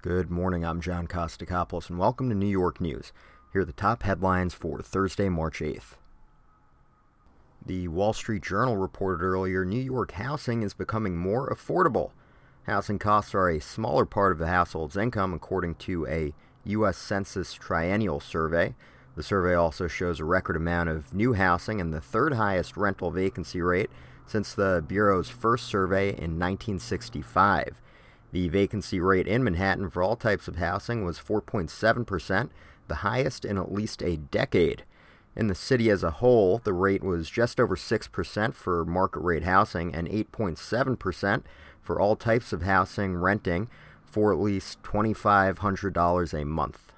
Good morning. I'm John Kostakopoulos, and welcome to New York News. Here are the top headlines for Thursday, March 8th. The Wall Street Journal reported earlier New York housing is becoming more affordable. Housing costs are a smaller part of the household's income, according to a U.S. Census triennial survey. The survey also shows a record amount of new housing and the third highest rental vacancy rate since the Bureau's first survey in 1965. The vacancy rate in Manhattan for all types of housing was 4.7%, the highest in at least a decade. In the city as a whole, the rate was just over 6% for market rate housing and 8.7% for all types of housing renting for at least $2,500 a month.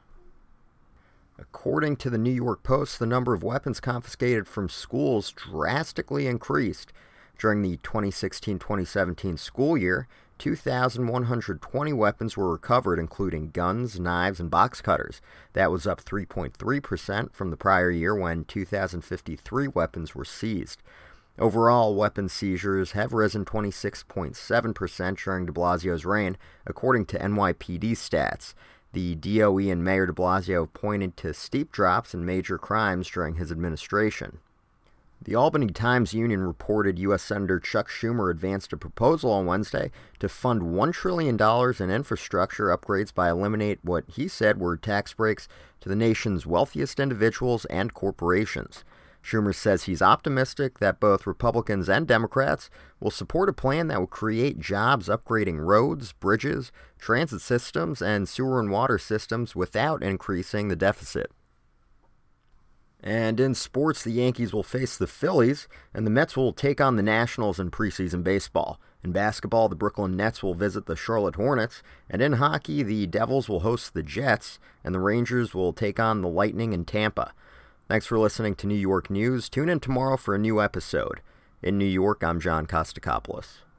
According to the New York Post, the number of weapons confiscated from schools drastically increased. During the 2016 2017 school year, 2,120 weapons were recovered, including guns, knives, and box cutters. That was up 3.3% from the prior year when 2,053 weapons were seized. Overall, weapon seizures have risen 26.7% during de Blasio's reign, according to NYPD stats. The DOE and Mayor de Blasio pointed to steep drops in major crimes during his administration. The Albany Times Union reported U.S. Senator Chuck Schumer advanced a proposal on Wednesday to fund $1 trillion in infrastructure upgrades by eliminate what he said were tax breaks to the nation's wealthiest individuals and corporations. Schumer says he's optimistic that both Republicans and Democrats will support a plan that will create jobs upgrading roads, bridges, transit systems, and sewer and water systems without increasing the deficit. And in sports, the Yankees will face the Phillies, and the Mets will take on the Nationals in preseason baseball. In basketball, the Brooklyn Nets will visit the Charlotte Hornets, and in hockey, the Devils will host the Jets, and the Rangers will take on the Lightning in Tampa. Thanks for listening to New York News. Tune in tomorrow for a new episode. In New York, I'm John Kostakopoulos.